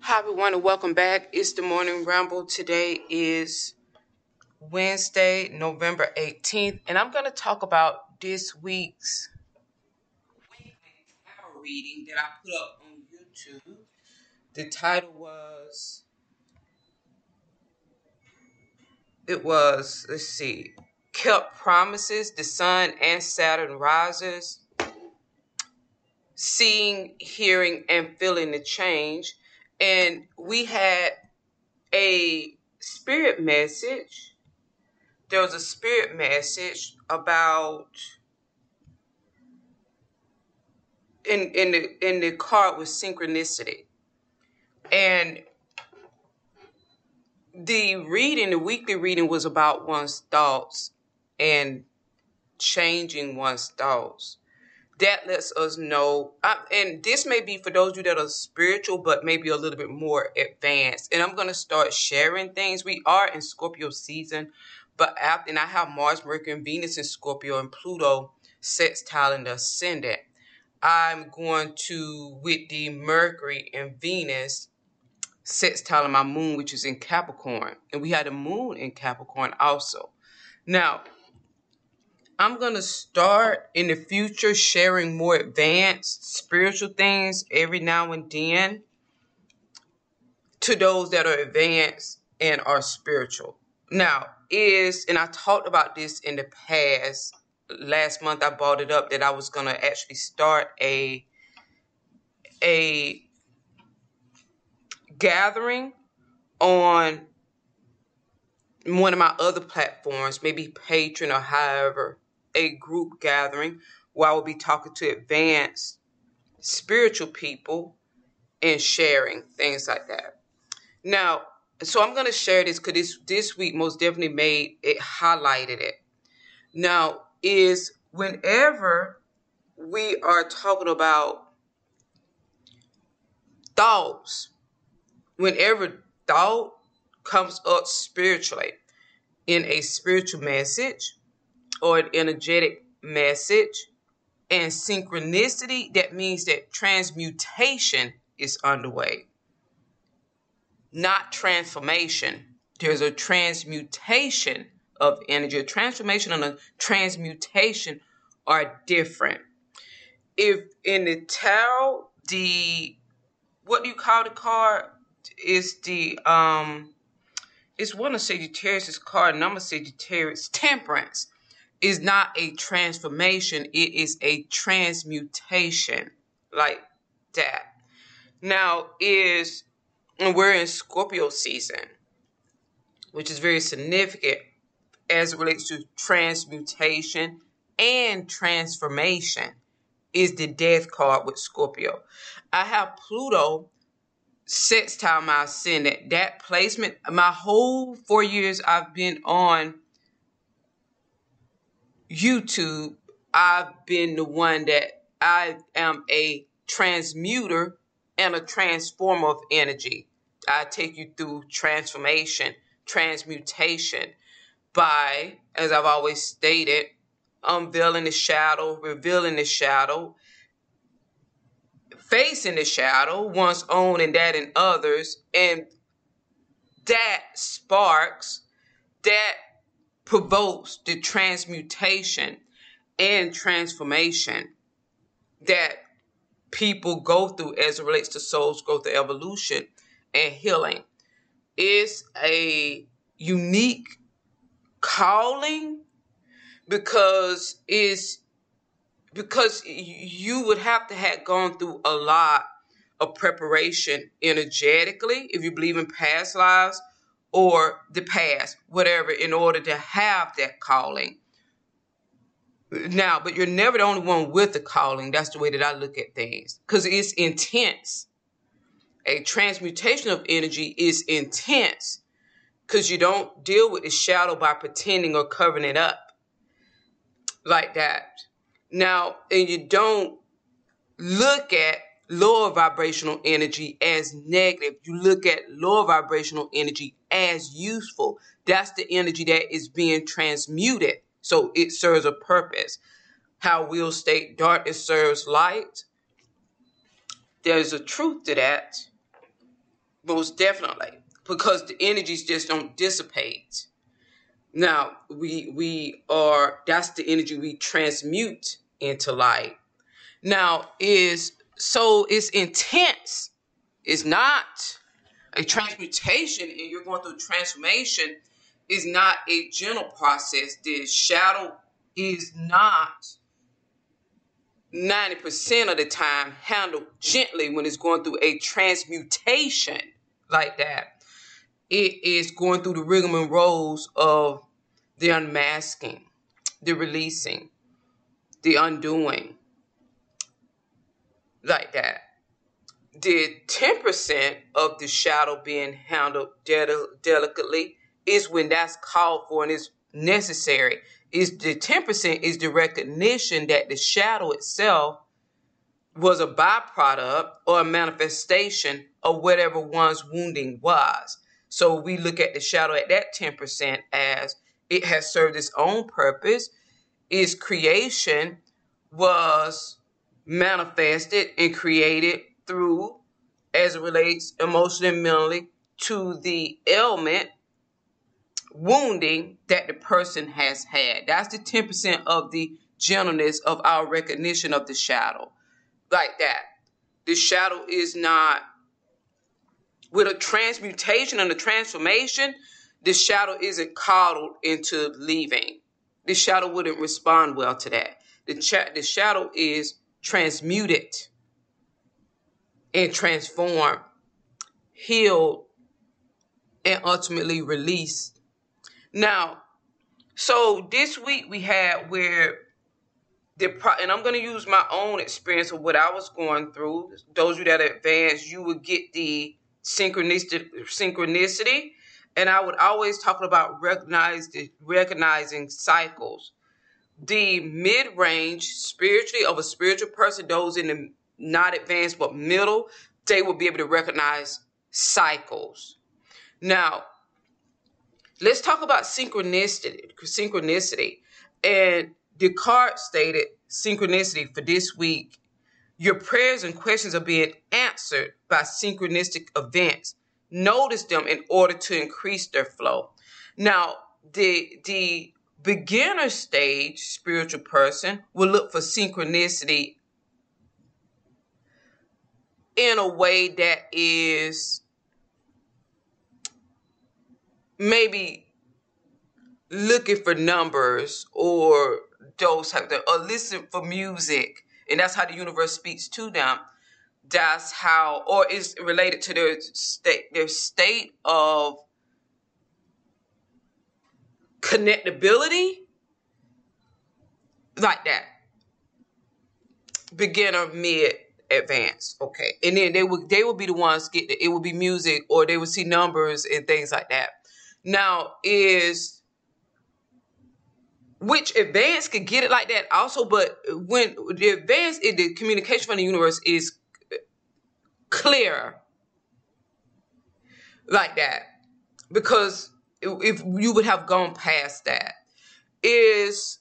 Hi, everyone, and welcome back. It's the Morning Ramble. Today is Wednesday, November 18th, and I'm going to talk about this week's reading that I put up on YouTube. The title was, it was, let's see, Kept Promises, The Sun and Saturn Rises, Seeing, Hearing, and Feeling the Change and we had a spirit message. There was a spirit message about in in the in the card with synchronicity. And the reading, the weekly reading was about one's thoughts and changing one's thoughts that lets us know I, and this may be for those of you that are spiritual but maybe a little bit more advanced. And i'm going to start sharing things. We are in scorpio season but after and i have mars mercury and venus in scorpio and pluto sextile in the ascendant i'm going to with the mercury and venus sextile in my moon which is in capricorn. And we had a moon in capricorn also. Now I'm going to start in the future sharing more advanced spiritual things every now and then to those that are advanced and are spiritual. Now, is, and I talked about this in the past, last month I brought it up that I was going to actually start a, a gathering on one of my other platforms, maybe Patreon or however, a group gathering where I will be talking to advanced spiritual people and sharing things like that. Now, so I'm going to share this because this, this week most definitely made it, highlighted it. Now, is whenever we are talking about thoughts, whenever thought comes up spiritually in a spiritual message, or an energetic message. And synchronicity, that means that transmutation is underway, not transformation. There's a transmutation of energy. A transformation and a transmutation are different. If in the tarot, the what do you call the card? Is the um it's one of Sagittarius' card, number Sagittarius, temperance is not a transformation, it is a transmutation like that. Now is we're in Scorpio season, which is very significant as it relates to transmutation and transformation is the death card with Scorpio. I have Pluto sextile my ascendant. That placement, my whole four years I've been on YouTube, I've been the one that I am a transmuter and a transformer of energy. I take you through transformation, transmutation by, as I've always stated, unveiling the shadow, revealing the shadow, facing the shadow, one's own and that in others, and that sparks, that provokes the transmutation and transformation that people go through as it relates to soul's growth, evolution, and healing. It's a unique calling because it's because you would have to have gone through a lot of preparation energetically if you believe in past lives or the past, whatever, in order to have that calling. Now, but you're never the only one with the calling. That's the way that I look at things because it's intense. A transmutation of energy is intense because you don't deal with the shadow by pretending or covering it up like that. Now, and you don't look at lower vibrational energy as negative. You look at lower vibrational energy as useful. That's the energy that is being transmuted. So it serves a purpose. How we'll state darkness serves light. There's a truth to that. most definitely, because the energies just don't dissipate. Now we we are that's the energy we transmute into light. Now is so it's intense. It's not a transmutation, and you're going through transformation. Is not a gentle process. The shadow is not 90% of the time handled gently when it's going through a transmutation like that. It is going through the rigmaroles of the unmasking, the releasing, the undoing, like that. The 10% of the shadow being handled del- delicately is when that's called for and is necessary is the 10% is the recognition that the shadow itself was a byproduct or a manifestation of whatever one's wounding was. So we look at the shadow at that 10% as it has served its own purpose. Its creation was manifested and created through, as it relates emotionally and mentally, to the ailment wounding that the person has had. That's the 10% of the gentleness of our recognition of the shadow. Like that. The shadow is not, with a transmutation and a transformation, the shadow isn't coddled into leaving. The shadow wouldn't respond well to that. The, cha- the shadow is transmuted and transformed, healed, and ultimately released now, so this week we had where the pro- and I'm going to use my own experience of what I was going through. Those of you that advanced, you would get the synchronicity, synchronicity, and I would always talk about recognize the, recognizing cycles. The mid range spiritually of a spiritual person, those in the not advanced but middle, they will be able to recognize cycles. Now, Let's talk about synchronicity. Synchronicity. And card stated synchronicity for this week. Your prayers and questions are being answered by synchronistic events. Notice them in order to increase their flow. Now, the the beginner stage spiritual person will look for synchronicity in a way that is maybe looking for numbers or those type of or listen for music. And that's how the universe speaks to them. That's how or is related to their state their state of connectability like that. Beginner mid advanced okay. And then they would they would be the ones get it would be music or they would see numbers and things like that. Now is which advance could get it like that also, but when the advance in the communication from the universe is clear like that, because if you would have gone past that, is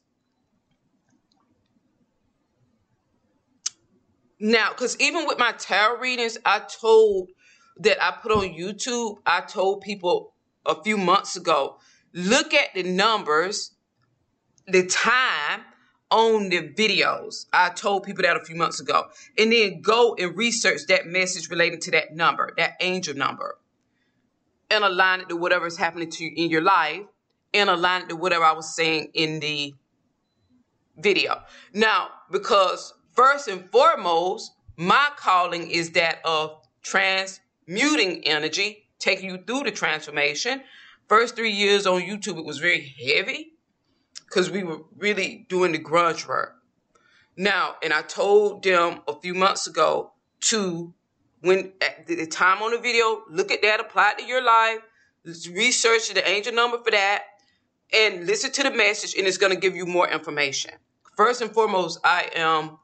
now because even with my tarot readings, I told that I put on YouTube, I told people a few months ago. Look at the numbers, the time on the videos. I told people that a few months ago. And then go and research that message relating to that number, that angel number. And align it to whatever is happening to you in your life. And align it to whatever I was saying in the video. Now, because first and foremost, my calling is that of transmuting energy taking you through the transformation. First three years on YouTube, it was very heavy because we were really doing the grunge work. Now, and I told them a few months ago to, when at the time on the video, look at that, apply it to your life, research the angel number for that, and listen to the message, and it's going to give you more information. First and foremost, I am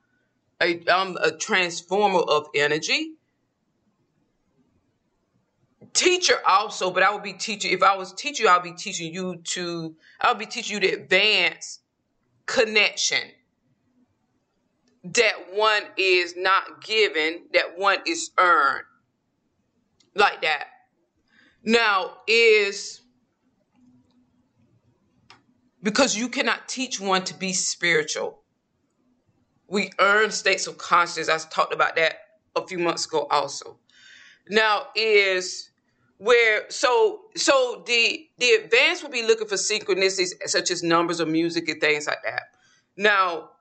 a, I'm a transformer of energy teacher also, but I would be teaching, if I was teaching I'll be teaching you to, I'll be teaching you to advance connection that one is not given, that one is earned. like that. Now is because you cannot teach one to be spiritual. We earn states of consciousness. I talked about that a few months ago also. Now is where so so the the advanced will be looking for synchronicities such as numbers or music and things like that. Now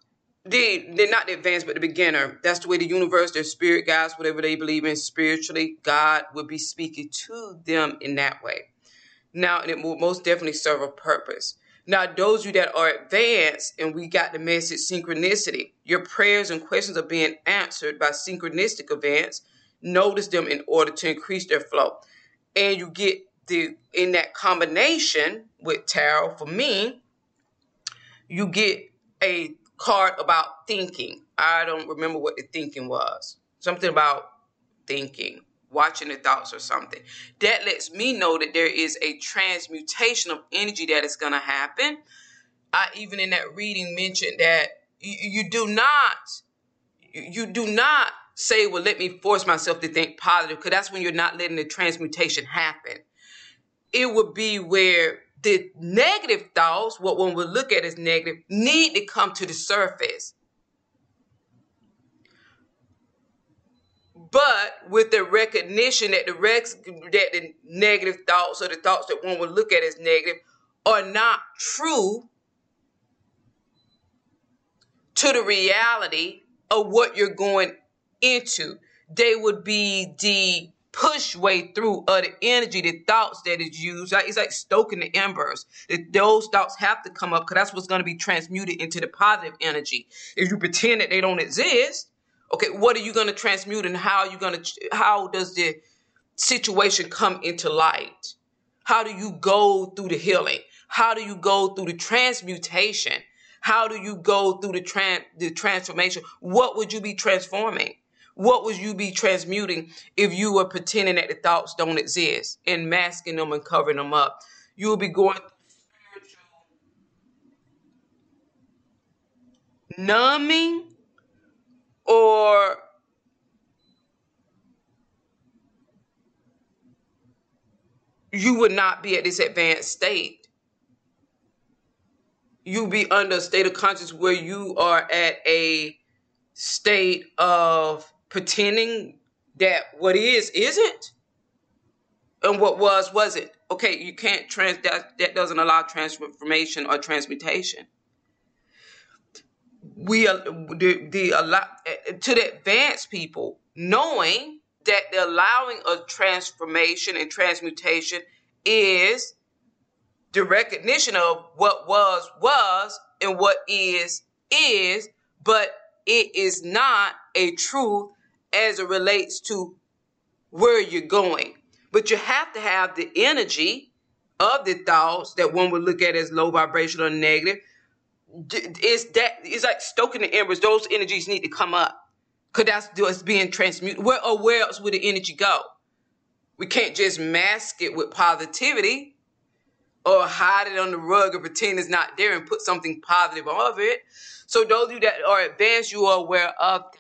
the they're not the advanced but the beginner. That's the way the universe, their spirit guides, whatever they believe in spiritually, God will be speaking to them in that way. Now, and it will most definitely serve a purpose. Now, those you that are advanced and we got the message synchronicity, your prayers and questions are being answered by synchronistic events. Notice them in order to increase their flow. And you get the in that combination with tarot for me, you get a card about thinking. I don't remember what the thinking was. Something about thinking watching the thoughts or something. That lets me know that there is a transmutation of energy that is going to happen. I even in that reading mentioned that you, you do not you do not say, well, let me force myself to think positive, because that's when you're not letting the transmutation happen. It would be where the negative thoughts, what one would look at as negative, need to come to the surface. but with the recognition that the that the negative thoughts or the thoughts that one would look at as negative are not true to the reality of what you're going into. They would be the push way through of the energy, the thoughts that is used. It's like stoking the embers. That Those thoughts have to come up because that's what's going to be transmuted into the positive energy. If you pretend that they don't exist, Okay, what are you going to transmute and how are you going to how does the situation come into light? How do you go through the healing? How do you go through the transmutation? How do you go through the tran- the transformation? What would you be transforming? What would you be transmuting if you were pretending that the thoughts don't exist and masking them and covering them up? You will be going through spiritual numbing or you would not be at this advanced state. You'd be under a state of consciousness where you are at a state of pretending that what is isn't and what was wasn't. Okay, you can't trans that that doesn't allow transformation or transmutation we uh, the, the allow eh, eh, to the advanced people knowing that the allowing of transformation and transmutation is the recognition of what was was and what is is but it is not a truth as it relates to where you're going but you have to have the energy of the thoughts that one would look at as low vibrational or negative it's that it's like stoking the embers. Those energies need to come up because that's what's being transmuted. Where or where else would the energy go? We can't just mask it with positivity or hide it on the rug and pretend it's not there and put something positive of it. So those of you that are advanced, you are aware of that.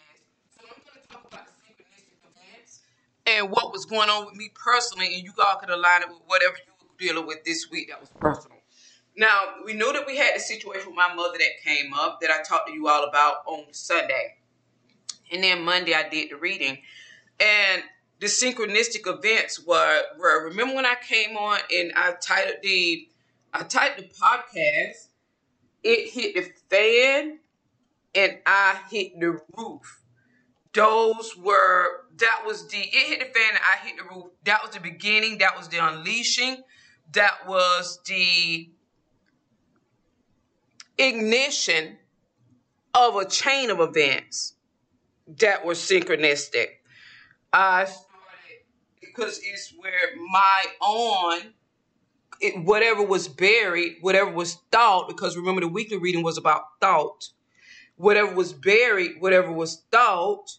So I'm going to talk about the synchronistic events and what was going on with me personally, and you all could align it with whatever you were dealing with this week that was personal. Now, we knew that we had a situation with my mother that came up that I talked to you all about on Sunday. And then Monday I did the reading. And the synchronistic events were, were remember when I came on and I titled the I typed the podcast, it hit the fan and I hit the roof. Those were that was the it hit the fan and I hit the roof. That was the beginning, that was the unleashing, that was the ignition of a chain of events that were synchronistic. I started because it's where my on it, whatever was buried, whatever was thought, because remember the weekly reading was about thought. Whatever was buried, whatever was thought,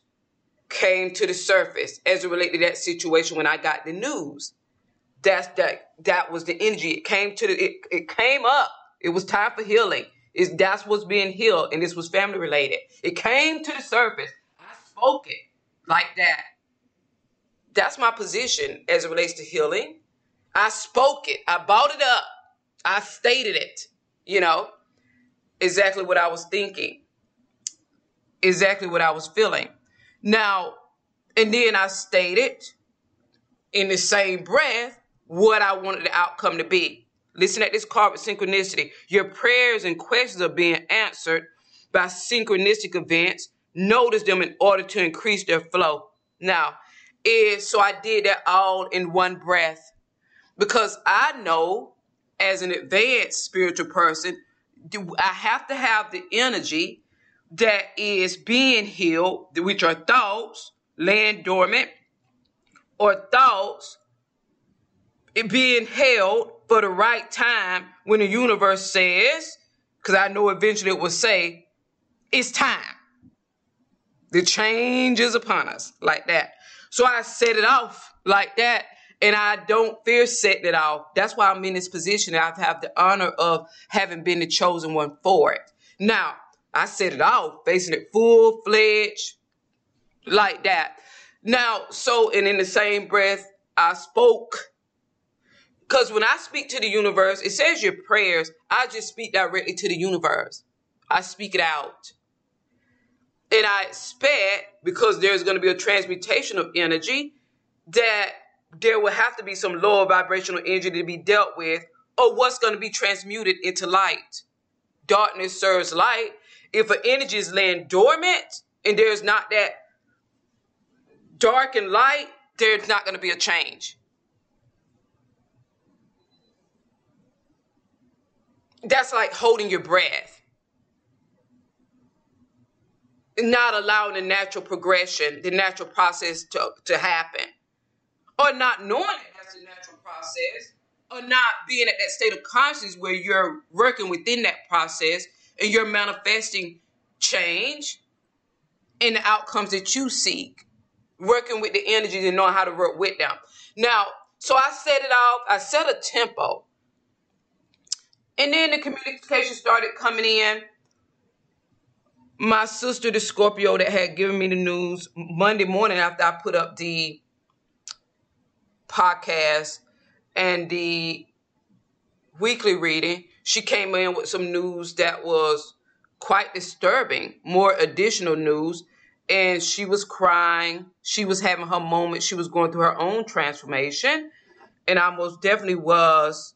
came to the surface as it related to that situation when I got the news. That's that that was the energy. It came to the it, it came up. It was time for healing. Is that's what's being healed, and this was family related. It came to the surface. I spoke it like that. That's my position as it relates to healing. I spoke it. I bought it up. I stated it. You know, exactly what I was thinking. Exactly what I was feeling. Now, and then I stated in the same breath what I wanted the outcome to be. Listen at this card with synchronicity. Your prayers and questions are being answered by synchronistic events. Notice them in order to increase their flow. Now, is so I did that all in one breath because I know as an advanced spiritual person, I have to have the energy that is being healed, which are thoughts laying dormant or thoughts being held for the right time when the universe says, because I know eventually it will say, it's time. The change is upon us, like that. So I set it off like that, and I don't fear setting it off. That's why I'm in this position. I have the honor of having been the chosen one for it. Now, I set it off, facing it full fledged, like that. Now, so, and in the same breath, I spoke because when I speak to the universe, it says your prayers. I just speak directly to the universe. I speak it out. And I expect, because there's going to be a transmutation of energy, that there will have to be some lower vibrational energy to be dealt with, or what's going to be transmuted into light. Darkness serves light. If an energy is laying dormant and there's not that dark and light, there's not going to be a change. That's like holding your breath. Not allowing the natural progression, the natural process to, to happen. Or not knowing that that's a natural process. Or not being at that state of consciousness where you're working within that process and you're manifesting change and the outcomes that you seek. Working with the energies and knowing how to work with them. Now, so I set it off, I set a tempo. And then the communication started coming in. My sister, the Scorpio, that had given me the news Monday morning after I put up the podcast and the weekly reading, she came in with some news that was quite disturbing, more additional news. And she was crying. She was having her moment. She was going through her own transformation. And I most definitely was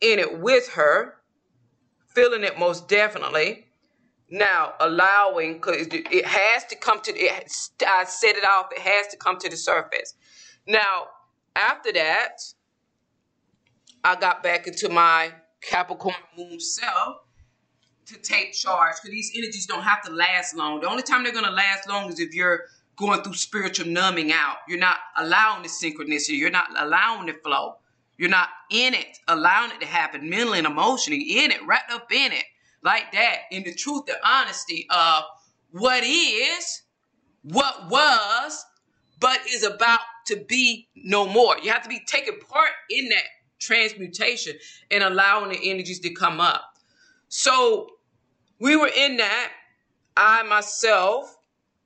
in it with her, feeling it most definitely. Now, allowing, because it has to come to, it, I set it off, it has to come to the surface. Now, after that, I got back into my Capricorn moon self to take charge because these energies don't have to last long. The only time they're going to last long is if you're going through spiritual numbing out. You're not allowing the synchronicity. You're not allowing the flow. You're not in it, allowing it to happen mentally and emotionally, in it, wrapped up in it, like that, in the truth and honesty of what is, what was, but is about to be no more. You have to be taking part in that transmutation and allowing the energies to come up. So we were in that. I myself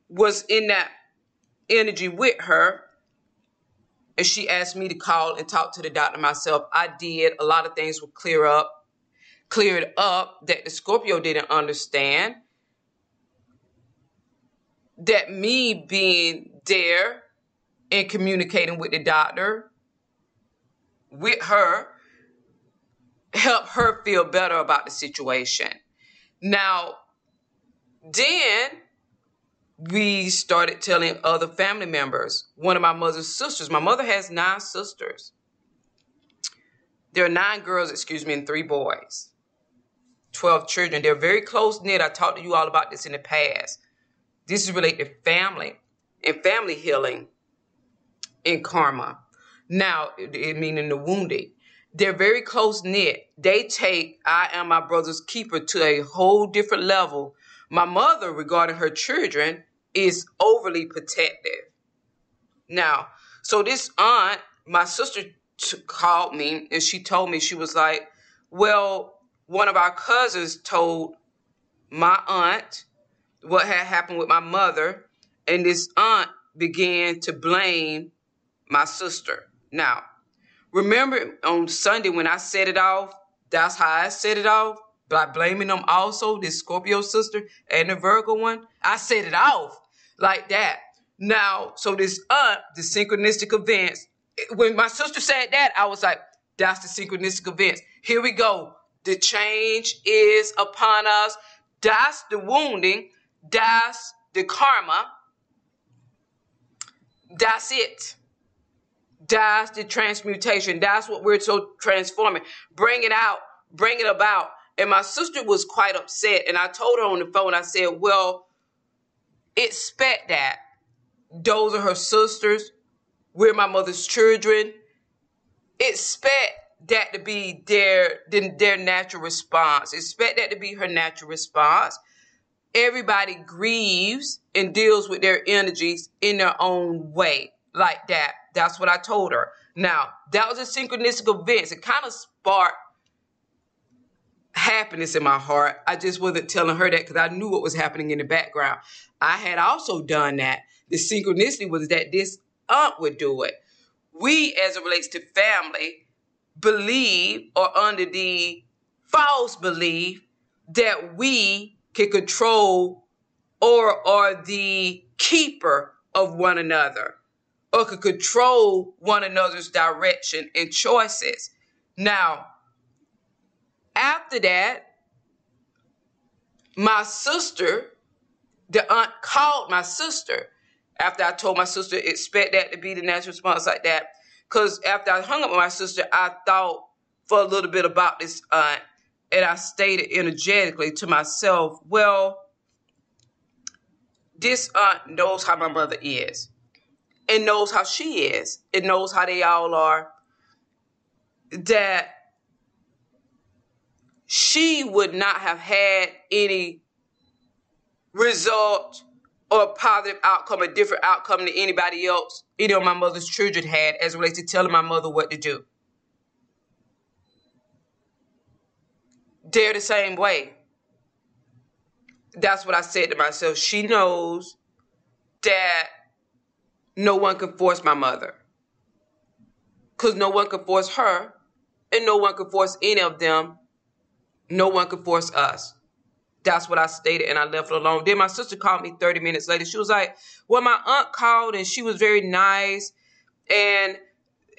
was in that energy with her and she asked me to call and talk to the doctor myself. I did. A lot of things were clear up, cleared up that the Scorpio didn't understand. That me being there and communicating with the doctor, with her, help her feel better about the situation. Now, then we started telling other family members. One of my mother's sisters, my mother has nine sisters. There are nine girls, excuse me, and three boys. 12 children. They're very close knit. I talked to you all about this in the past. This is related to family and family healing and karma. Now, it meaning the wounded. They're very close knit. They take I am my brother's keeper to a whole different level. My mother, regarding her children, is overly protective. Now, so this aunt, my sister t- called me and she told me, she was like, well, one of our cousins told my aunt what had happened with my mother, and this aunt began to blame my sister. Now, remember on Sunday when I set it off, that's how I set it off by blaming them also, this Scorpio sister and the Virgo one. I set it off like that. Now, so this aunt, the synchronistic events, when my sister said that, I was like, that's the synchronistic events. Here we go. The change is upon us. That's the wounding. That's the karma. That's it. That's the transmutation. That's what we're so transforming. Bring it out, bring it about. And my sister was quite upset. And I told her on the phone, I said, Well, expect that. Those are her sisters. We're my mother's children. Expect that to be their, their natural response. Expect that to be her natural response. Everybody grieves and deals with their energies in their own way, like that. That's what I told her. Now, that was a synchronistic event. It kind of sparked happiness in my heart. I just wasn't telling her that because I knew what was happening in the background. I had also done that. The synchronicity was that this aunt would do it. We, as it relates to family, believe or under the false belief that we can control or are the keeper of one another or could control one another's direction and choices. Now, after that, my sister, the aunt called my sister after I told my sister, expect that to be the natural response like that. Because after I hung up with my sister, I thought for a little bit about this aunt, and I stated energetically to myself, well, this aunt knows how my mother is, and knows how she is, and knows how they all are. That she would not have had any result or positive outcome, a different outcome than anybody else, any of my mother's children had as relates to telling my mother what to do. They're the same way. That's what I said to myself. She knows that no one can force my mother. Because no one can force her, and no one can force any of them no one could force us. That's what I stated, and I left it alone. Then my sister called me 30 minutes later. She was like, Well, my aunt called and she was very nice and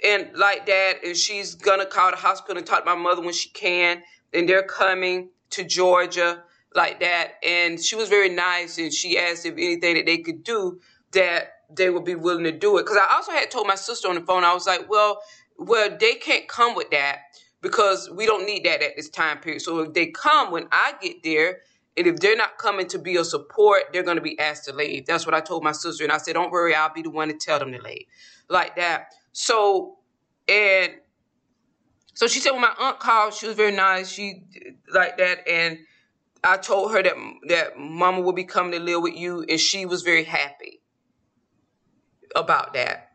and like that, and she's gonna call the hospital and talk to my mother when she can, and they're coming to Georgia like that. And she was very nice, and she asked if anything that they could do that they would be willing to do it. Because I also had told my sister on the phone, I was like, Well, well, they can't come with that because we don't need that at this time period. So if they come when I get there, and if they're not coming to be a support, they're going to be asked to leave. That's what I told my sister. And I said, don't worry, I'll be the one to tell them to leave. Like that. So, and so she said, when my aunt called, she was very nice. She, like that. And I told her that, that mama would be coming to live with you. And she was very happy about that.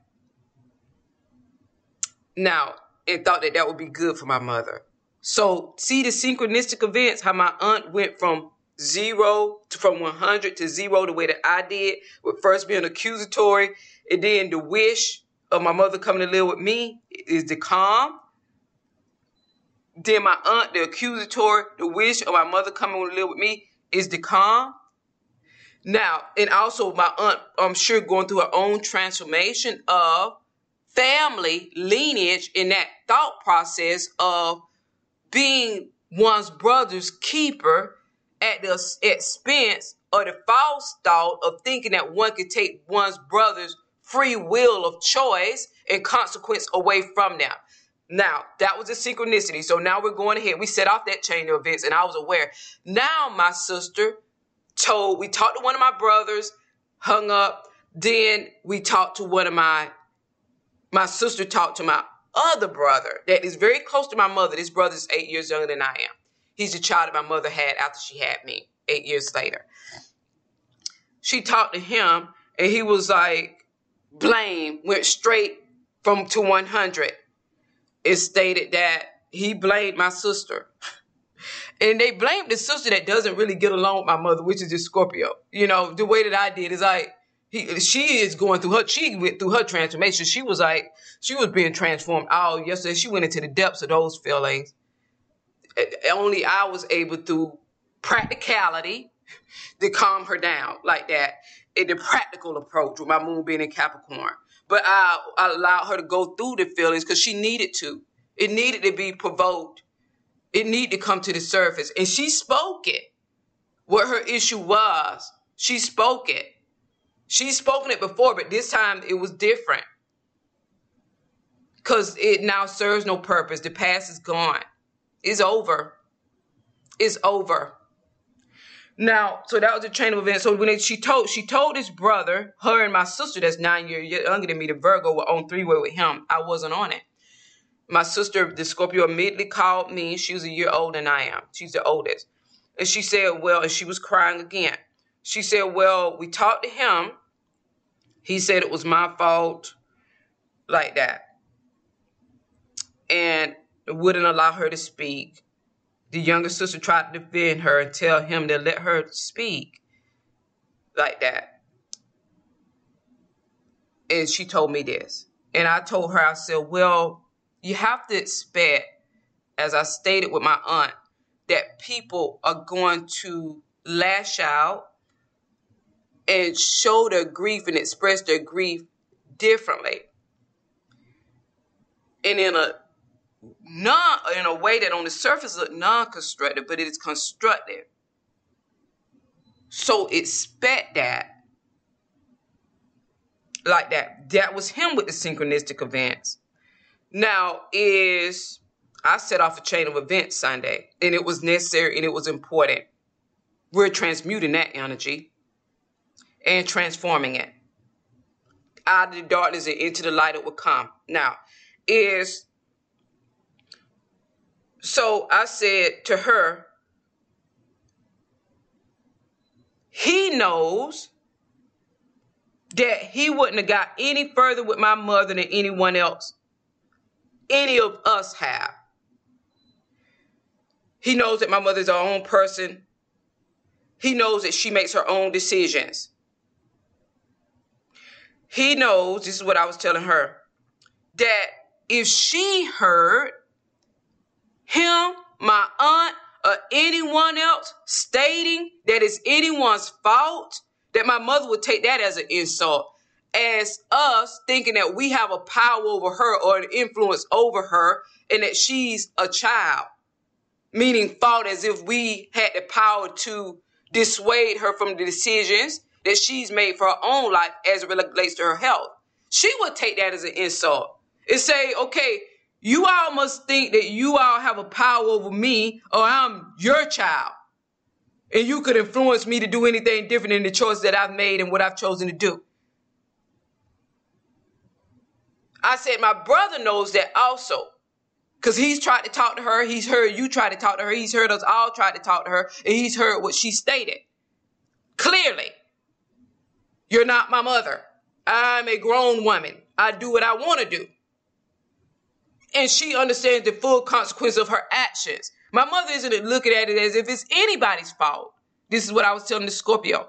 Now, and thought that that would be good for my mother. So see the synchronistic events, how my aunt went from zero to from 100 to zero the way that I did with first being accusatory and then the wish of my mother coming to live with me is the calm. Then my aunt, the accusatory, the wish of my mother coming to live with me is the calm. Now, and also my aunt, I'm sure going through her own transformation of family lineage in that thought process of being one's brother's keeper at the expense of the false thought of thinking that one could take one's brother's free will of choice and consequence away from them. Now, that was a synchronicity. So now we're going ahead. We set off that chain of events and I was aware. Now my sister told, we talked to one of my brothers, hung up. Then we talked to one of my my sister talked to my other brother that is very close to my mother. This brother is eight years younger than I am. He's the child that my mother had after she had me eight years later. She talked to him and he was like, blame, went straight from to 100. It stated that he blamed my sister. And they blame the sister that doesn't really get along with my mother, which is just Scorpio. You know, the way that I did is like, he, she is going through her, she went through her transformation. She was like, she was being transformed all yesterday. She went into the depths of those feelings. Only I was able through practicality to calm her down like that. In the practical approach with my moon being in Capricorn. But I, I allowed her to go through the feelings because she needed to. It needed to be provoked. It needed to come to the surface. And she spoke it. What her issue was. She spoke it. She's spoken it before, but this time it was different. Because it now serves no purpose. The past is gone. It's over. It's over. Now, so that was a chain of events. So when they, she told she told his brother, her and my sister, that's nine years younger than me, the Virgo, were on three way with him. I wasn't on it. My sister, the Scorpio, immediately called me. She was a year older than I am. She's the oldest, and she said, "Well," and she was crying again. She said, "Well, we talked to him. He said it was my fault, like that, and wouldn't allow her to speak." The younger sister tried to defend her and tell him to let her speak like that. And she told me this. And I told her, I said, well, you have to expect, as I stated with my aunt, that people are going to lash out and show their grief and express their grief differently. And in a non in a way that on the surface look non-constructive, but it is constructive. So expect that. Like that. That was him with the synchronistic events. Now is I set off a chain of events Sunday, and it was necessary and it was important. We're transmuting that energy and transforming it out of the darkness and into the light it will come. Now, is so I said to her, he knows that he wouldn't have got any further with my mother than anyone else, any of us have. He knows that my mother's her own person. He knows that she makes her own decisions. He knows, this is what I was telling her, that if she heard him, my aunt, or anyone else stating that it's anyone's fault, that my mother would take that as an insult. As us thinking that we have a power over her or an influence over her and that she's a child. Meaning thought as if we had the power to dissuade her from the decisions that she's made for her own life as it relates to her health. She would take that as an insult and say, okay, you all must think that you all have a power over me or I'm your child. And you could influence me to do anything different in the choice that I've made and what I've chosen to do. I said, my brother knows that also. Because he's tried to talk to her. He's heard you try to talk to her. He's heard us all try to talk to her. And he's heard what she stated. Clearly, you're not my mother. I'm a grown woman. I do what I want to do and she understands the full consequence of her actions. My mother isn't looking at it as if it's anybody's fault. This is what I was telling the Scorpio.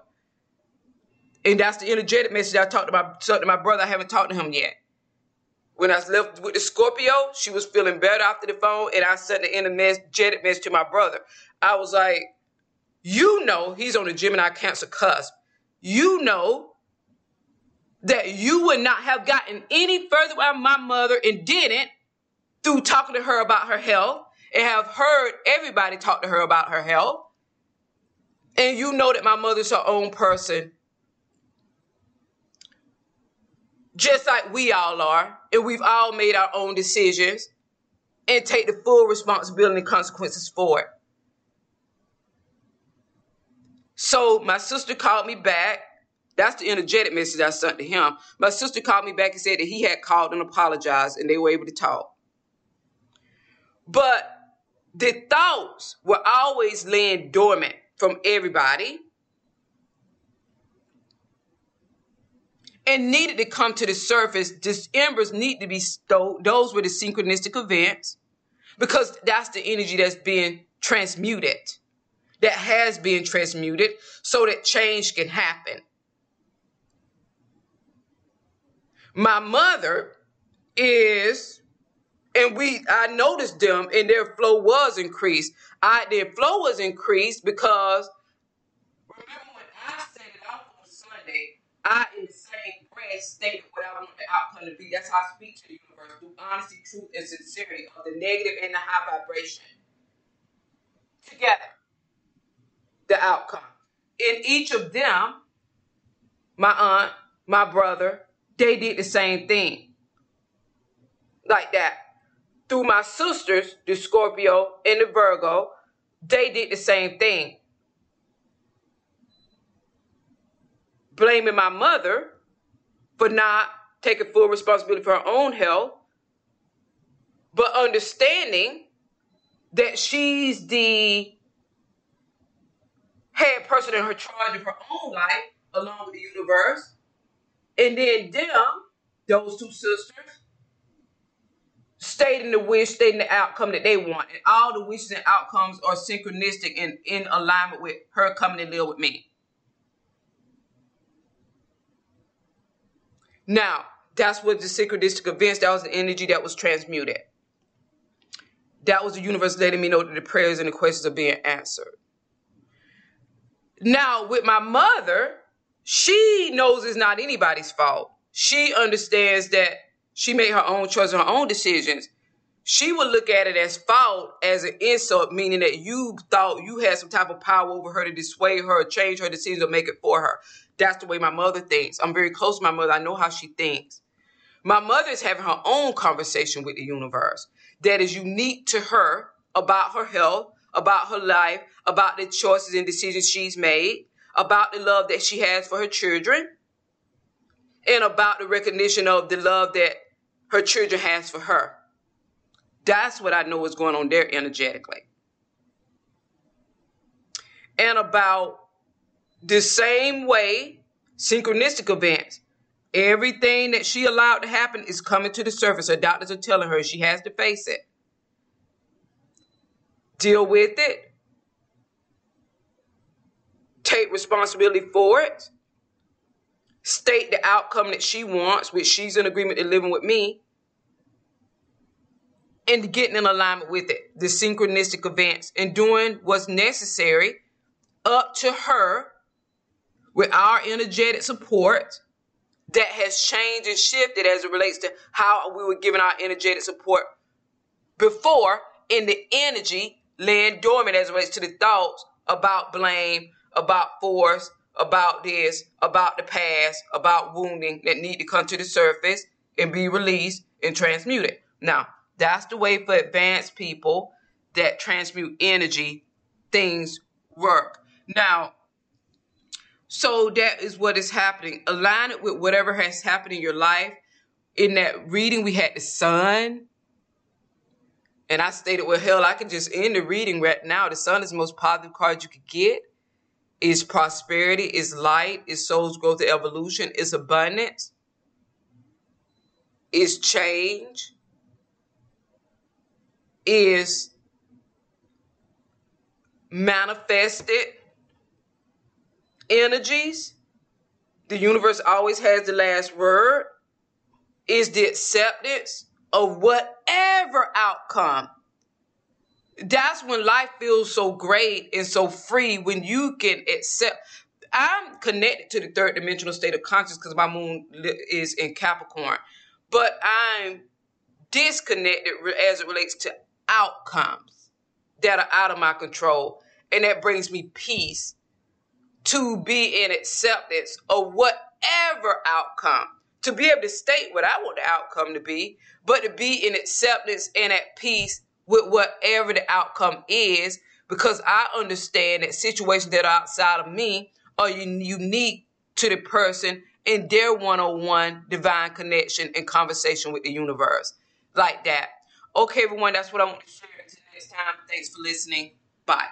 And that's the energetic message I talked to my, to my brother. I haven't talked to him yet. When I left with the Scorpio, she was feeling better after the phone, and I sent the energetic message to my brother. I was like, you know, he's on the Gemini Cancer cusp. You know that you would not have gotten any further with my mother and didn't through talking to her about her health and have heard everybody talk to her about her health. And you know that my mother's her own person, just like we all are. And we've all made our own decisions and take the full responsibility and consequences for it. So my sister called me back. That's the energetic message I sent to him. My sister called me back and said that he had called and apologized and they were able to talk. But the thoughts were always laying dormant from everybody and needed to come to the surface. These embers need to be stoked. Those were the synchronistic events because that's the energy that's being transmuted, that has been transmuted so that change can happen. My mother is, and we I noticed them and their flow was increased. I their flow was increased because remember when I set it out on Sunday, I same stated what I want the outcome to be. That's how I speak to the universe through honesty, truth, and sincerity of the negative and the high vibration. Together. The outcome. In each of them, my aunt, my brother, they did the same thing. Like that. Through my sisters, the Scorpio and the Virgo, they did the same thing. Blaming my mother for not taking full responsibility for her own health, but understanding that she's the head person in her charge of her own life, along with the universe. And then them, those two sisters, stating the wish, stating the outcome that they want. And all the wishes and outcomes are synchronistic and in alignment with her coming to live with me. Now, that's what the synchronistic events, that was the energy that was transmuted. That was the universe letting me know that the prayers and the questions are being answered. Now, with my mother, she knows it's not anybody's fault. She understands that she made her own choice, her own decisions. She would look at it as fault, as an insult, meaning that you thought you had some type of power over her to dissuade her, change her decisions, or make it for her. That's the way my mother thinks. I'm very close to my mother. I know how she thinks. My mother is having her own conversation with the universe that is unique to her about her health, about her life, about the choices and decisions she's made, about the love that she has for her children, and about the recognition of the love that her children has for her. That's what I know is going on there energetically. And about the same way, synchronistic events, everything that she allowed to happen is coming to the surface. Her doctors are telling her she has to face it. Deal with it, take responsibility for it, state the outcome that she wants, which she's in agreement to living with me, and getting in alignment with it, the synchronistic events, and doing what's necessary up to her with our energetic support that has changed and shifted as it relates to how we were giving our energetic support before in the energy laying dormant as it relates to the thoughts about blame, about force, about this, about the past, about wounding that need to come to the surface and be released and transmuted. Now, that's the way for advanced people that transmute energy, things work. Now, so that is what is happening. Align it with whatever has happened in your life. In that reading, we had the sun, and I stated, well, hell, I can just end the reading right now. The sun is the most positive card you could get. Is prosperity, is light, is soul's growth and evolution, is abundance, is change, is manifested energies. The universe always has the last word. Is the acceptance of whatever outcome. That's when life feels so great and so free when you can accept. I'm connected to the third dimensional state of consciousness because my moon is in Capricorn, but I'm disconnected as it relates to outcomes that are out of my control. And that brings me peace to be in acceptance of whatever outcome to be able to state what I want the outcome to be, but to be in acceptance and at peace with whatever the outcome is, because I understand that situations that are outside of me are unique to the person in their one on one divine connection and conversation with the universe. Like that. Okay, everyone, that's what I want to share. Until next time, thanks for listening. Bye.